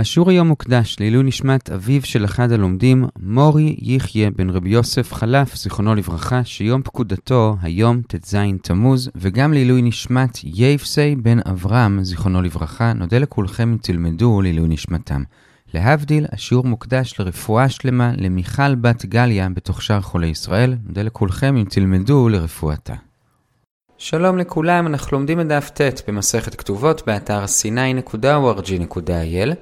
השיעור היום מוקדש לעילוי נשמת אביו של אחד הלומדים, מורי יחיה בן רבי יוסף חלף, זיכרונו לברכה, שיום פקודתו היום ט"ז תמוז, וגם לעילוי נשמת יייפסי בן אברהם, זיכרונו לברכה, נודה לכולכם אם תלמדו לעילוי נשמתם. להבדיל, השיעור מוקדש לרפואה שלמה למיכל בת גליה בתוך שאר חולי ישראל. נודה לכולכם אם תלמדו לרפואתה. שלום לכולם, אנחנו לומדים את דף ט' במסכת כתובות באתר sny.org.il.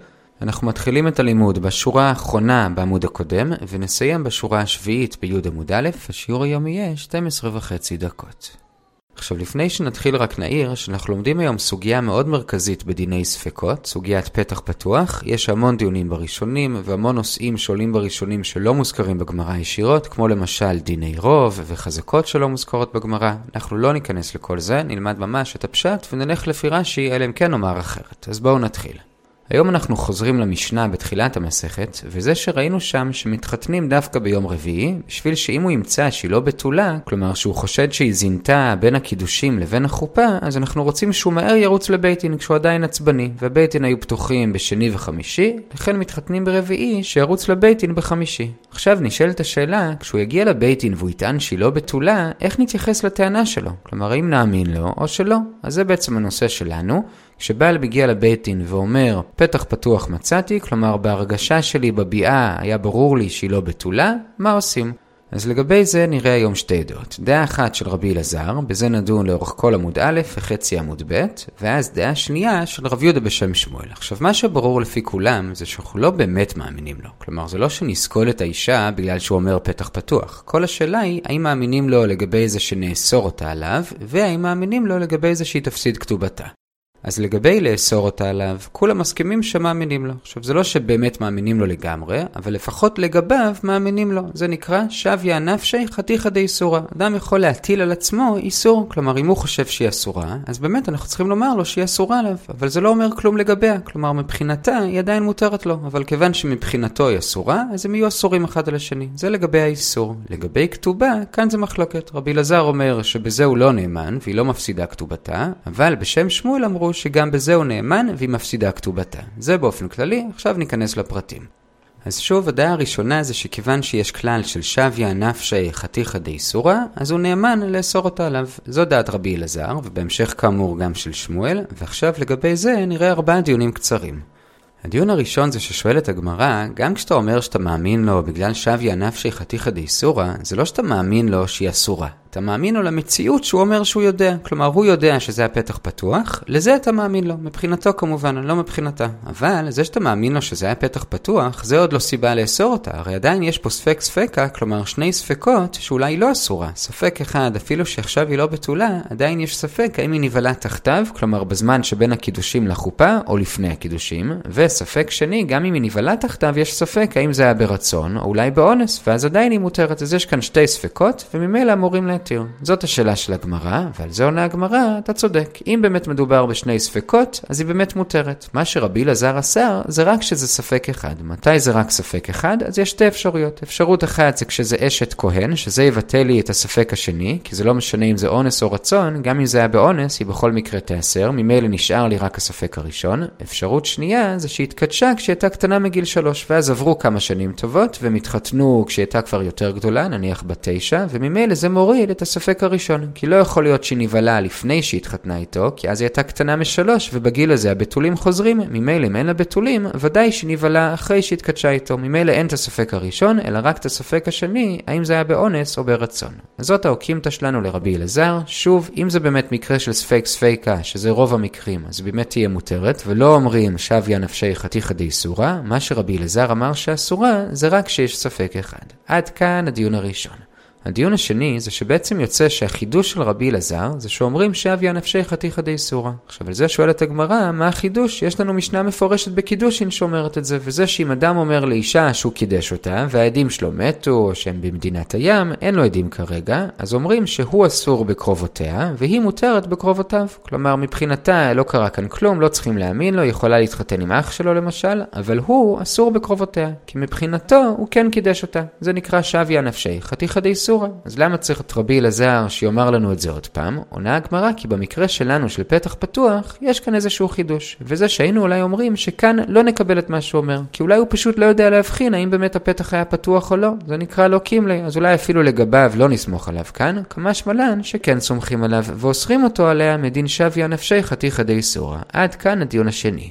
אנחנו מתחילים את הלימוד בשורה האחרונה בעמוד הקודם, ונסיים בשורה השביעית בי' עמוד א', השיעור היום יהיה 12 וחצי דקות. עכשיו, לפני שנתחיל רק נעיר שאנחנו לומדים היום סוגיה מאוד מרכזית בדיני ספקות, סוגיית פתח פתוח. יש המון דיונים בראשונים והמון נושאים שעולים בראשונים שלא מוזכרים בגמרא ישירות, כמו למשל דיני רוב וחזקות שלא מוזכרות בגמרא. אנחנו לא ניכנס לכל זה, נלמד ממש את הפשט ונלך לפי רש"י, אלא אם כן נאמר אחרת. אז בואו נתחיל. היום אנחנו חוזרים למשנה בתחילת המסכת, וזה שראינו שם שמתחתנים דווקא ביום רביעי, בשביל שאם הוא ימצא שהיא לא בתולה, כלומר שהוא חושד שהיא זינתה בין הקידושים לבין החופה, אז אנחנו רוצים שהוא מהר ירוץ לבייטין כשהוא עדיין עצבני, ובייטין היו פתוחים בשני וחמישי, לכן מתחתנים ברביעי שירוץ לבייטין בחמישי. עכשיו נשאלת השאלה, כשהוא יגיע לבייטין והוא יטען שהיא לא בתולה, איך נתייחס לטענה שלו? כלומר, האם נאמין לו או שלא? אז זה בעצם הנושא שלנו. כשבעל מגיע לבית דין ואומר, פתח פתוח מצאתי, כלומר בהרגשה שלי בביאה היה ברור לי שהיא לא בתולה, מה עושים? אז לגבי זה נראה היום שתי דעות. דעה אחת של רבי אלעזר, בזה נדון לאורך כל עמוד א' וחצי עמוד ב', ואז דעה שנייה של רבי יהודה בשם שמואל. עכשיו, מה שברור לפי כולם זה שאנחנו לא באמת מאמינים לו. כלומר, זה לא שנסקול את האישה בגלל שהוא אומר פתח פתוח. כל השאלה היא, האם מאמינים לו לגבי זה שנאסור אותה עליו, והאם מאמינים לו לגבי זה שהיא תפסיד כתובתה. אז לגבי לאסור אותה עליו, כולם מסכימים שמאמינים לו. עכשיו, זה לא שבאמת מאמינים לו לגמרי, אבל לפחות לגביו מאמינים לו. זה נקרא שביה נפשי חתיכא דאיסורא. אדם יכול להטיל על עצמו איסור. כלומר, אם הוא חושב שהיא אסורה, אז באמת אנחנו צריכים לומר לו שהיא אסורה עליו. אבל זה לא אומר כלום לגביה. כלומר, מבחינתה היא עדיין מותרת לו. אבל כיוון שמבחינתו היא אסורה, אז הם יהיו אסורים אחד על השני. זה לגבי האיסור. לגבי כתובה, כאן זה מחלוקת. רבי אלעזר אומר שבזה הוא לא נאמן, והיא לא מפסידה כתובתה, אבל בשם שמואל אמרו שגם בזה הוא נאמן והיא מפסידה כתובתה. זה באופן כללי, עכשיו ניכנס לפרטים. אז שוב, הדעה הראשונה זה שכיוון שיש כלל של שביה נפשי חתיכא דאיסורא, אז הוא נאמן לאסור אותה עליו. זו דעת רבי אלעזר, ובהמשך כאמור גם של שמואל, ועכשיו לגבי זה נראה ארבעה דיונים קצרים. הדיון הראשון זה ששואלת הגמרא, גם כשאתה אומר שאתה מאמין לו בגלל שביה נפשי חתיכא דאיסורא, זה לא שאתה מאמין לו שהיא אסורה. אתה מאמין לו למציאות שהוא אומר שהוא יודע. כלומר, הוא יודע שזה הפתח פתוח, לזה אתה מאמין לו. מבחינתו כמובן, לא מבחינתה. אבל זה שאתה מאמין לו שזה היה פתח פתוח, זה עוד לא סיבה לאסור אותה. הרי עדיין יש פה ספק ספקה, כלומר שני ספקות שאולי לא אסורה. ספק אחד, אפילו שעכשיו היא לא בתולה, עדיין יש ספק האם היא נבהלה תחתיו, כלומר בזמן שבין הקידושים לחופה, או לפני הקידושים. וספק שני, גם אם היא נבהלה תחתיו, יש ספק האם זה היה ברצון, או אולי באונס, ואז עדיין היא מותרת. אז יש כאן שתי ספקות, וממילא אמורים להתיר. זאת השאלה של הגמרא, ועל זה עונה הגמרא, אתה צודק. אם באמת מדובר בשני ספקות, אז היא באמת מותרת. מה שרבי אלעזר אסר, זה רק שזה ספק אחד. מתי זה רק ספק אחד? אז יש שתי אפשרויות. אפשרות אחת זה כשזה אשת כהן, שזה יבטא לי את הספק השני, כי זה לא משנה אם זה אונס או רצון, גם אם זה היה באונס, היא בכל מקרה תיאסר, ממילא נשאר לי רק הספק הראשון. אפשרות שנייה זה שהיא התקדשה כשהיא הייתה קטנה מגיל שלוש, ואז עברו כמה שנים טובות, והם התחתנו כשהיא הייתה כבר יותר גדולה, נניח בת תשע, וממילא זה מוריד את הספק הראשון, כי לא יכול להיות שהיא נבהלה לפני שהיא התחתנה איתו, כי אז היא הייתה קטנה משלוש, ובגיל הזה הבתולים חוזרים, ממילא אם אין לה בתולים, ודאי שהיא נבהלה אחרי שהתקדשה איתו, ממילא אין את הספק הראשון, אלא רק את הספק השני, האם זה היה באונס או ברצון. אז זאת האוקימתא שלנו לרבי אלעזר, שוב, אם זה באמת מקרה של ספק ספיקה, שזה רוב המקרים, אז באמת תהיה מותרת, ולא אומרים שביה נפשי חתיכא דאיסורא, מה שרבי אלעזר אמר שאסורה, זה רק שיש ספק אחד. עד כאן הדיון הראשון. הדיון השני זה שבעצם יוצא שהחידוש של רבי אלעזר זה שאומרים שאביה נפשי חתיכא די סורא. עכשיו על זה שואלת הגמרא, מה החידוש? יש לנו משנה מפורשת בקידושין שאומרת את זה, וזה שאם אדם אומר לאישה שהוא קידש אותה, והעדים שלו מתו, או שהם במדינת הים, אין לו עדים כרגע, אז אומרים שהוא אסור בקרובותיה, והיא מותרת בקרובותיו. כלומר, מבחינתה לא קרה כאן כלום, לא צריכים להאמין לו, יכולה להתחתן עם אח שלו למשל, אבל הוא אסור בקרובותיה, כי מבחינתו הוא כן קידש אותה. זה נקרא שביה נפשי חתיכא די איסורא. אז למה צריך את רבי אלעזר שיאמר לנו את זה עוד פעם? עונה הגמרא כי במקרה שלנו של פתח פתוח, יש כאן איזשהו חידוש. וזה שהיינו אולי אומרים שכאן לא נקבל את מה שהוא אומר. כי אולי הוא פשוט לא יודע להבחין האם באמת הפתח היה פתוח או לא. זה נקרא לא קימלי. אז אולי אפילו לגביו לא נסמוך עליו כאן, כמה שמלן שכן סומכים עליו ואוסרים אותו עליה מדין שביה נפשי חתיכא דאיסורא. עד כאן הדיון השני.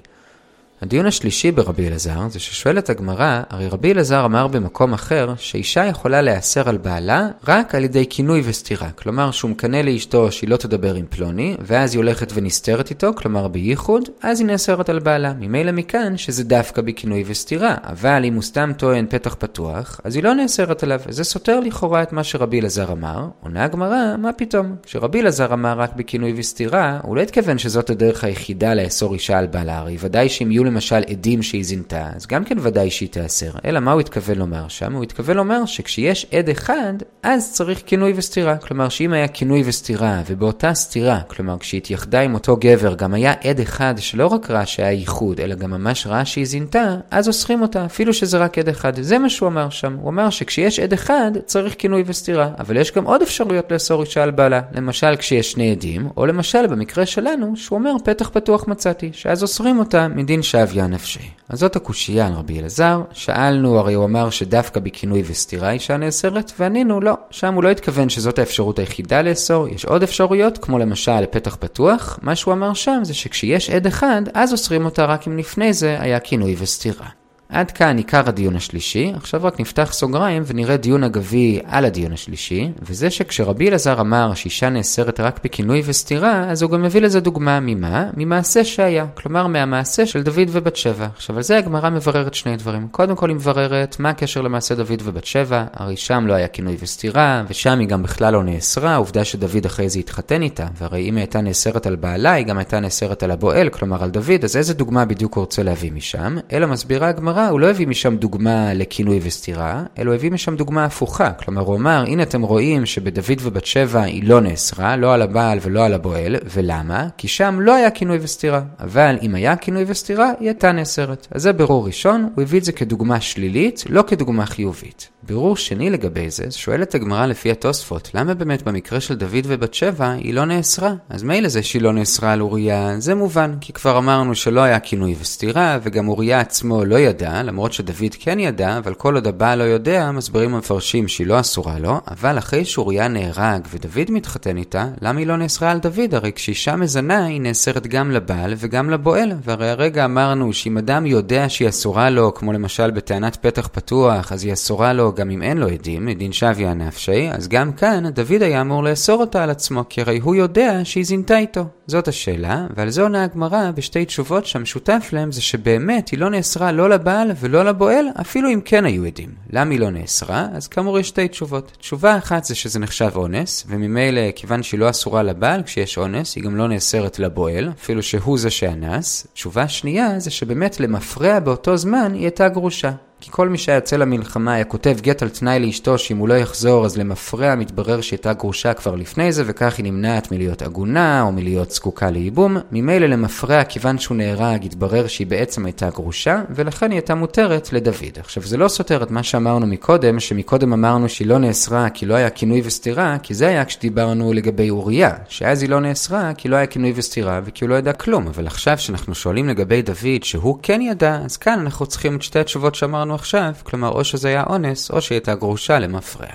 הדיון השלישי ברבי אלעזר זה ששואלת הגמרא, הרי רבי אלעזר אמר במקום אחר שאישה יכולה להיאסר על בעלה רק על ידי כינוי וסתירה. כלומר שהוא מקנא לאשתו שהיא לא תדבר עם פלוני, ואז היא הולכת ונסתרת איתו, כלומר בייחוד, אז היא נאסרת על בעלה. ממילא מכאן שזה דווקא בכינוי וסתירה. אבל אם הוא סתם טוען פתח פתוח, אז היא לא נאסרת עליו. זה סותר לכאורה את מה שרבי אלעזר אמר. עונה הגמרא, מה פתאום? כשרבי אלעזר אמר רק בכינוי וסתירה, הוא לא התכוון שזאת הדרך היחידה לאסור אישה על בעלה. הרי ודאי שאם יהיו למשל עדים שהיא זינתה, אז גם כן ודאי שהיא תיאסר. אלא מה הוא התכוון לומר שם? הוא התכוון לומר שכשיש עד אחד, אז צריך כינוי וסתירה. כלומר, שאם היה כינוי וסתירה, ובאותה סתירה, כלומר, כשהתייחדה עם אותו גבר, גם היה עד אחד שלא רק ראה שהיה ייחוד, אלא גם ממש ראה שהיא זינתה, אז אוסרים אותה, אפילו שזה רק עד אחד. זה מה שהוא אמר שם. הוא אמר שכשיש עד אחד, צריך כינוי וסתירה. אבל יש גם עוד אפשרויות לאסור אישה על בעלה. למשל, כשיש שני עדים, או למשל, במקרה שלנו, שהוא אומר פתח פתוח מצאתי, שאז אוסרים אותה מדין שביה נפשי. אז זאת הקושייה על רבי אלעזר, שאלנו, הרי הוא אמר שדווקא בכינוי וסתירה אישה נאסרת, וענינו לא, שם הוא לא התכוון שזאת האפשרות היחידה לאסור, יש עוד אפשרויות, כמו למשל פתח פתוח, מה שהוא אמר שם זה שכשיש עד אחד, אז אוסרים אותה רק אם לפני זה היה כינוי וסתירה. עד כאן עיקר הדיון השלישי, עכשיו רק נפתח סוגריים ונראה דיון אגבי על הדיון השלישי, וזה שכשרבי אלעזר אמר שאישה נאסרת רק בכינוי וסתירה, אז הוא גם מביא לזה דוגמה ממה? ממעשה שהיה, כלומר מהמעשה של דוד ובת שבע. עכשיו על זה הגמרא מבררת שני דברים. קודם כל היא מבררת מה הקשר למעשה דוד ובת שבע, הרי שם לא היה כינוי וסתירה, ושם היא גם בכלל לא נאסרה, העובדה שדוד אחרי זה התחתן איתה, והרי אם היא הייתה נאסרת על בעלה, היא גם הייתה נאסרת על הבועל, כלומר על דוד, אז איזה דוגמה בדיוק הוא רוצה להביא משם? אלא מסבירה הגמרא הגמרא הוא לא הביא משם דוגמה לכינוי וסתירה, אלא הביא משם דוגמה הפוכה. כלומר, הוא אמר, הנה אתם רואים שבדוד ובת שבע היא לא נאסרה, לא על הבעל ולא על הבועל, ולמה? כי שם לא היה כינוי וסתירה. אבל אם היה כינוי וסתירה, היא הייתה נאסרת. אז זה בירור ראשון, הוא הביא את זה כדוגמה שלילית, לא כדוגמה חיובית. בירור שני לגבי זה, שואלת הגמרא לפי התוספות, למה באמת במקרה של דוד ובת שבע היא לא נאסרה? אז מילא זה שהיא לא נאסרה על אוריה, זה מובן, כי כבר אמרנו שלא היה כינוי וסתירה, וגם אוריה עצמו לא ידע, למרות שדוד כן ידע, אבל כל עוד הבעל לא יודע, מסבירים המפרשים שהיא לא אסורה לו, אבל אחרי שאוריה נהרג ודוד מתחתן איתה, למה היא לא נאסרה על דוד? הרי כשאישה מזנה, היא נאסרת גם לבעל וגם לבועל, והרי הרגע אמרנו שאם אדם יודע שהיא אסורה לו, כמו למשל בטענת פתח פתוח, אז היא אסורה לו גם אם אין לו עדים, מדין שביה נפשי, אז גם כאן דוד היה אמור לאסור אותה על עצמו, כי הרי הוא יודע שהיא זינתה איתו. זאת השאלה, ועל זה עונה הגמרא בשתי תשובות שהמשותף להם זה שבאמת היא לא נאסרה לא לבעל ולא לבועל, אפילו אם כן היו עדים. למה היא לא נאסרה? אז כאמור יש שתי תשובות. תשובה אחת זה שזה נחשב אונס, וממילא כיוון שהיא לא אסורה לבעל כשיש אונס, היא גם לא נאסרת לבועל, אפילו שהוא זה שאנס. תשובה שנייה זה שבאמת למפרע באותו זמן היא הייתה גרושה. כי כל מי שהיה יוצא למלחמה היה כותב גט על תנאי לאשתו שאם הוא לא יחזור אז למפרע מתברר שהייתה גרושה כבר לפני זה וכך היא נמנעת מלהיות עגונה או מלהיות זקוקה לייבום. ממילא למפרע כיוון שהוא נהרג התברר שהיא בעצם הייתה גרושה ולכן היא הייתה מותרת לדוד. עכשיו זה לא סותר את מה שאמרנו מקודם, שמקודם אמרנו שהיא לא נאסרה כי לא היה כינוי וסתירה, כי זה היה כשדיברנו לגבי אוריה, שאז היא לא נאסרה כי לא היה כינוי וסתירה וכי הוא לא ידע כלום. אבל עכשיו שאנחנו שואלים לגבי דוד שהוא כן ידע, אז כאן אנחנו צריכים את שתי התשובות שאמרנו שאמרנו עכשיו, כלומר או שזה היה אונס או שהיא הייתה גרושה למפרע.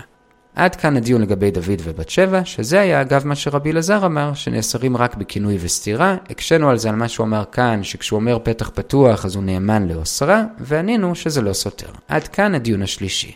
עד כאן הדיון לגבי דוד ובת שבע, שזה היה אגב מה שרבי אלעזר אמר, שנאסרים רק בכינוי וסתירה. הקשינו על זה על מה שהוא אמר כאן, שכשהוא אומר פתח פתוח אז הוא נאמן לאוסרה, וענינו שזה לא סותר. עד כאן הדיון השלישי.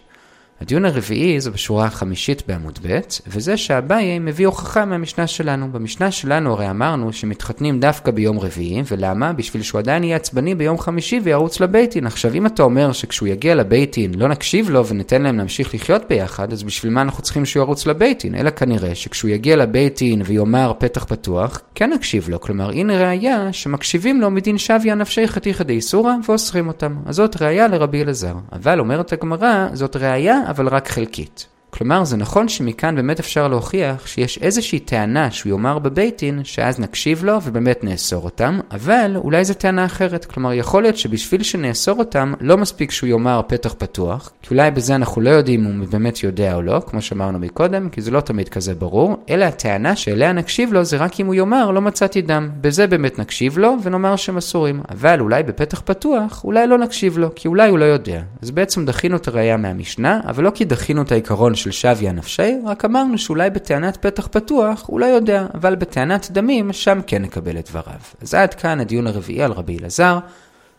הדיון הרביעי זה בשורה החמישית בעמוד ב', וזה שאביי מביא הוכחה מהמשנה שלנו. במשנה שלנו הרי אמרנו שמתחתנים דווקא ביום רביעי, ולמה? בשביל שהוא עדיין יהיה עצבני ביום חמישי וירוץ לבייטין. עכשיו אם אתה אומר שכשהוא יגיע לבייטין לא נקשיב לו וניתן להם להמשיך לחיות ביחד, אז בשביל מה אנחנו צריכים שהוא ירוץ לבייטין? אלא כנראה שכשהוא יגיע לבייטין ויאמר פתח פתוח, כן נקשיב לו. כלומר הנה ראיה שמקשיבים לו מדין שביה נפשי חתיכא דאיסורא ואוסרים אותם. אז זאת ראיה לרבי אלעזר. אבל אומרת הגמרא, זאת ראיה אבל רק חלקית. כלומר, זה נכון שמכאן באמת אפשר להוכיח שיש איזושהי טענה שהוא יאמר בבית דין, שאז נקשיב לו ובאמת נאסור אותם, אבל אולי זו טענה אחרת. כלומר, יכול להיות שבשביל שנאסור אותם, לא מספיק שהוא יאמר פתח פתוח, כי אולי בזה אנחנו לא יודעים אם הוא באמת יודע או לא, כמו שאמרנו מקודם, כי זה לא תמיד כזה ברור, אלא הטענה שאליה נקשיב לו זה רק אם הוא יאמר לא מצאתי דם. בזה באמת נקשיב לו ונאמר שהם אסורים. אבל אולי בפתח פתוח, אולי לא נקשיב לו, כי אולי הוא לא יודע. אז בעצם דחינו את הראייה מהמשנה, אבל לא כי דחינו את העיקרון של שביה נפשי, רק אמרנו שאולי בטענת פתח פתוח הוא לא יודע, אבל בטענת דמים שם כן נקבל את דבריו. אז עד כאן הדיון הרביעי על רבי אלעזר.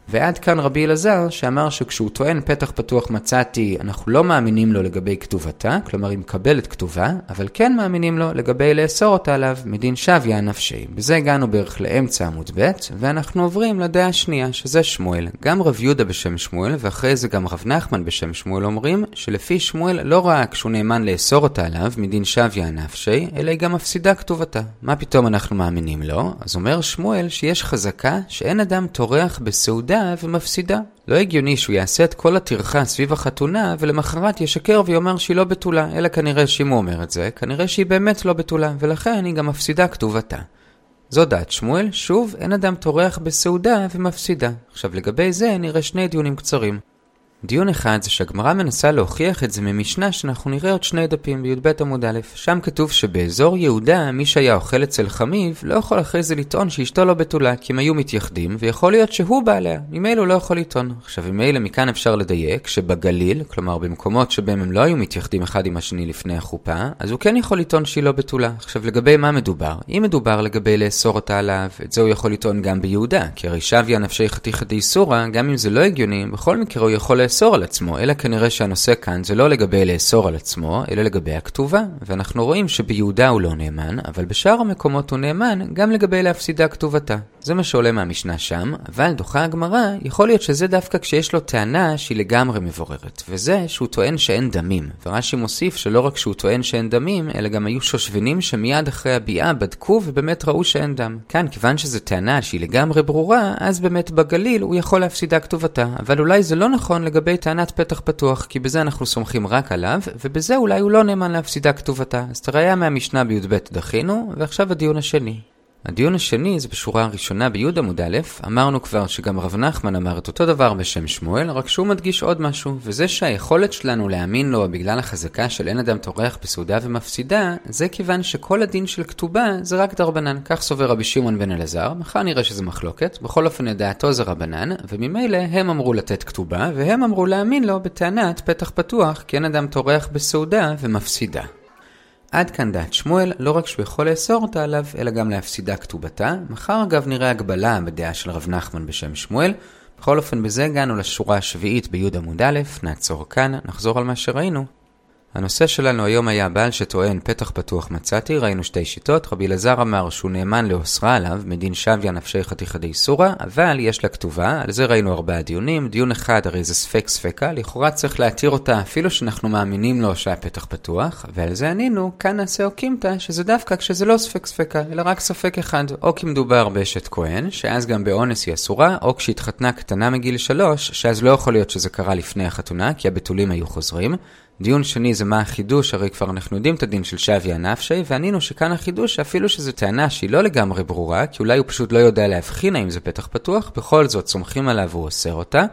ועד כאן רבי אלעזר, שאמר שכשהוא טוען פתח פתוח מצאתי, אנחנו לא מאמינים לו לגבי כתובתה, כלומר היא מקבלת כתובה, אבל כן מאמינים לו לגבי לאסור אותה עליו מדין שביה נפשי. בזה הגענו בערך לאמצע עמוד ב', ואנחנו עוברים לדעה השנייה, שזה שמואל. גם רב יהודה בשם שמואל, ואחרי זה גם רב נחמן בשם שמואל אומרים, שלפי שמואל לא רק שהוא נאמן לאסור אותה עליו מדין שביה נפשי, אלא היא גם מפסידה כתובתה. מה פתאום אנחנו מאמינים לו? אז אומר שמואל שיש חזקה שאין אדם טורח בסעודה מפסידה ומפסידה. לא הגיוני שהוא יעשה את כל הטרחה סביב החתונה, ולמחרת ישקר ויאמר שהיא לא בתולה, אלא כנראה שאם הוא אומר את זה, כנראה שהיא באמת לא בתולה, ולכן היא גם מפסידה כתובתה. זו דעת שמואל, שוב, אין אדם טורח בסעודה ומפסידה. עכשיו לגבי זה נראה שני דיונים קצרים. דיון אחד זה שהגמרא מנסה להוכיח את זה ממשנה שאנחנו נראה עוד שני דפים בי"ב עמוד א', שם כתוב שבאזור יהודה מי שהיה אוכל אצל חמיב לא יכול אחרי זה לטעון שאשתו לא בתולה כי הם היו מתייחדים ויכול להיות שהוא בעליה, ממילא הוא לא יכול לטעון. עכשיו ממילא מכאן אפשר לדייק שבגליל, כלומר במקומות שבהם הם לא היו מתייחדים אחד עם השני לפני החופה, אז הוא כן יכול לטעון שהיא לא בתולה. עכשיו לגבי מה מדובר? אם מדובר לגבי לאסור אותה עליו, את זה הוא יכול לטעון גם ביהודה, כי הרי שביה נפשי חתיכא דאיסורא, לאסור על עצמו, אלא כנראה שהנושא כאן זה לא לגבי לאסור על עצמו, אלא לגבי הכתובה. ואנחנו רואים שביהודה הוא לא נאמן, אבל בשאר המקומות הוא נאמן גם לגבי להפסידה כתובתה. זה מה שעולה מהמשנה שם, אבל דוחה הגמרא, יכול להיות שזה דווקא כשיש לו טענה שהיא לגמרי מבוררת, וזה שהוא טוען שאין דמים. ורש"י מוסיף שלא רק שהוא טוען שאין דמים, אלא גם היו שושבינים שמיד אחרי הביאה בדקו ובאמת ראו שאין דם. כאן, כיוון שזו טענה שהיא לגמרי ברורה, אז באמת בגליל הוא יכול להפסידה כתובתה, אבל אולי זה לא נכון לגבי טענת פתח פתוח, כי בזה אנחנו סומכים רק עליו, ובזה אולי הוא לא נאמן להפסידה כתובתה. אז תראה מהמשנה בי"ב דחינו, ועכשיו הדיון השני. הדיון השני זה בשורה הראשונה בי' עמוד א', אמרנו כבר שגם רב נחמן אמר את אותו דבר בשם שמואל, רק שהוא מדגיש עוד משהו, וזה שהיכולת שלנו להאמין לו בגלל החזקה של אין אדם טורח בסעודה ומפסידה, זה כיוון שכל הדין של כתובה זה רק דרבנן. כך סובר רבי שמעון בן אלעזר, מחר נראה שזה מחלוקת, בכל אופן לדעתו זה רבנן, וממילא הם אמרו לתת כתובה, והם אמרו להאמין לו בטענת פתח פתוח, כי אין אדם טורח בסעודה ומפסידה. עד כאן דעת שמואל, לא רק שהוא יכול לאסור אותה עליו, אלא גם להפסידה כתובתה. מחר אגב נראה הגבלה בדעה של רב נחמן בשם שמואל. בכל אופן בזה הגענו לשורה השביעית בי' עמוד א', נעצור כאן, נחזור על מה שראינו. הנושא שלנו היום היה בעל שטוען פתח פתוח מצאתי, ראינו שתי שיטות, רבי אלעזר אמר שהוא נאמן לאוסרה עליו, מדין שביה נפשי חתיכא די סורא, אבל יש לה כתובה, על זה ראינו ארבעה דיונים, דיון אחד הרי זה ספק ספקה, לכאורה צריך להתיר אותה אפילו שאנחנו מאמינים לו שהיה פתח פתוח, ועל זה ענינו, כאן נעשה אוקימתא, שזה דווקא כשזה לא ספק ספקה, אלא רק ספק אחד, או כי מדובר באשת כהן, שאז גם באונס היא אסורה, או כשהתחתנה קטנה מגיל שלוש, שאז לא יכול להיות שזה קרה לפני החתונה, כי הבתולים היו חוזרים. דיון שני זה מה החידוש, הרי כבר אנחנו יודעים את הדין של שביה נפשי, וענינו שכאן החידוש אפילו שזו טענה שהיא לא לגמרי ברורה, כי אולי הוא פשוט לא יודע להבחין האם זה פתח פתוח, בכל זאת סומכים עליו והוא אוסר אותה.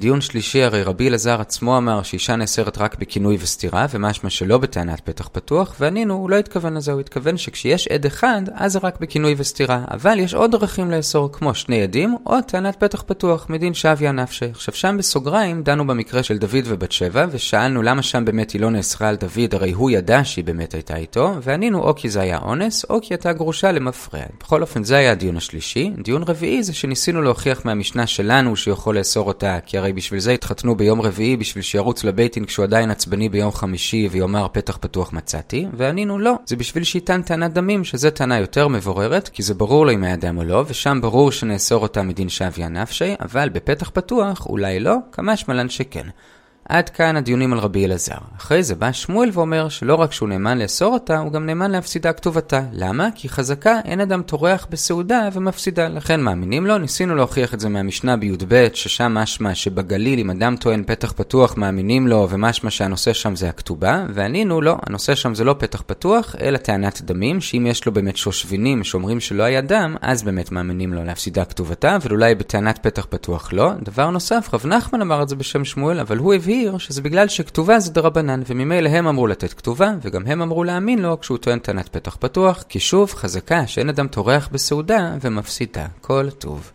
דיון שלישי, הרי רבי אלעזר עצמו אמר שאישה נאסרת רק בכינוי וסתירה, ומשמע שלא בטענת פתח פתוח, וענינו, הוא לא התכוון לזה, הוא התכוון שכשיש עד אחד, אז זה רק בכינוי וסתירה. אבל יש עוד דרכים לאסור, כמו שני עדים, או טענת פתח פתוח, מדין שביה נפשי. עכשיו שם בסוגריים, דנו במקרה של דוד ובת שבע, ושאלנו למה שם באמת היא לא נאסרה על דוד, הרי הוא ידע שהיא באמת הייתה איתו, וענינו או כי זה היה אונס, או כי הייתה גרושה למפרע. בכל אופן, זה היה הדיון השלישי. דיון רביעי זה שניסינו להוכיח מהמשנה שלנו שיכול לאסור אותה, כי הרי הרי בשביל זה התחתנו ביום רביעי, בשביל שירוץ לבייטין כשהוא עדיין עצבני ביום חמישי ויאמר פתח פתוח מצאתי, וענינו לא, זה בשביל שיטען טענת דמים, שזה טענה יותר מבוררת, כי זה ברור לו אם היה דם או לא, ושם ברור שנאסור אותה מדין שביה נפשי, אבל בפתח פתוח אולי לא, כמה שמלן שכן. עד כאן הדיונים על רבי אלעזר. אחרי זה בא שמואל ואומר שלא רק שהוא נאמן לאסור אותה, הוא גם נאמן להפסידה כתובתה. למה? כי חזקה אין אדם טורח בסעודה ומפסידה. לכן מאמינים לו, ניסינו להוכיח את זה מהמשנה בי"ב, ששם משמע שבגליל אם אדם טוען פתח פתוח מאמינים לו, ומשמע שהנושא שם זה הכתובה, וענינו לא, הנושא שם זה לא פתח פתוח, אלא טענת דמים, שאם יש לו באמת שושבינים שאומרים שלא היה דם, אז באמת מאמינים לו להפסידה כתובתה, אבל אולי בטענת פתח פתוח לא. דבר נוסף, רב נחמן אמר את זה בשם שמואל, אבל הוא הבהיר שזה בגלל שכתובה זה דרבנן, וממילא הם אמרו לתת כתובה, וגם הם אמרו להאמין לו כשהוא טוען טענת פתח פתוח, כי שוב, חזקה שאין אדם טורח בסעודה ומפסידה כל טוב.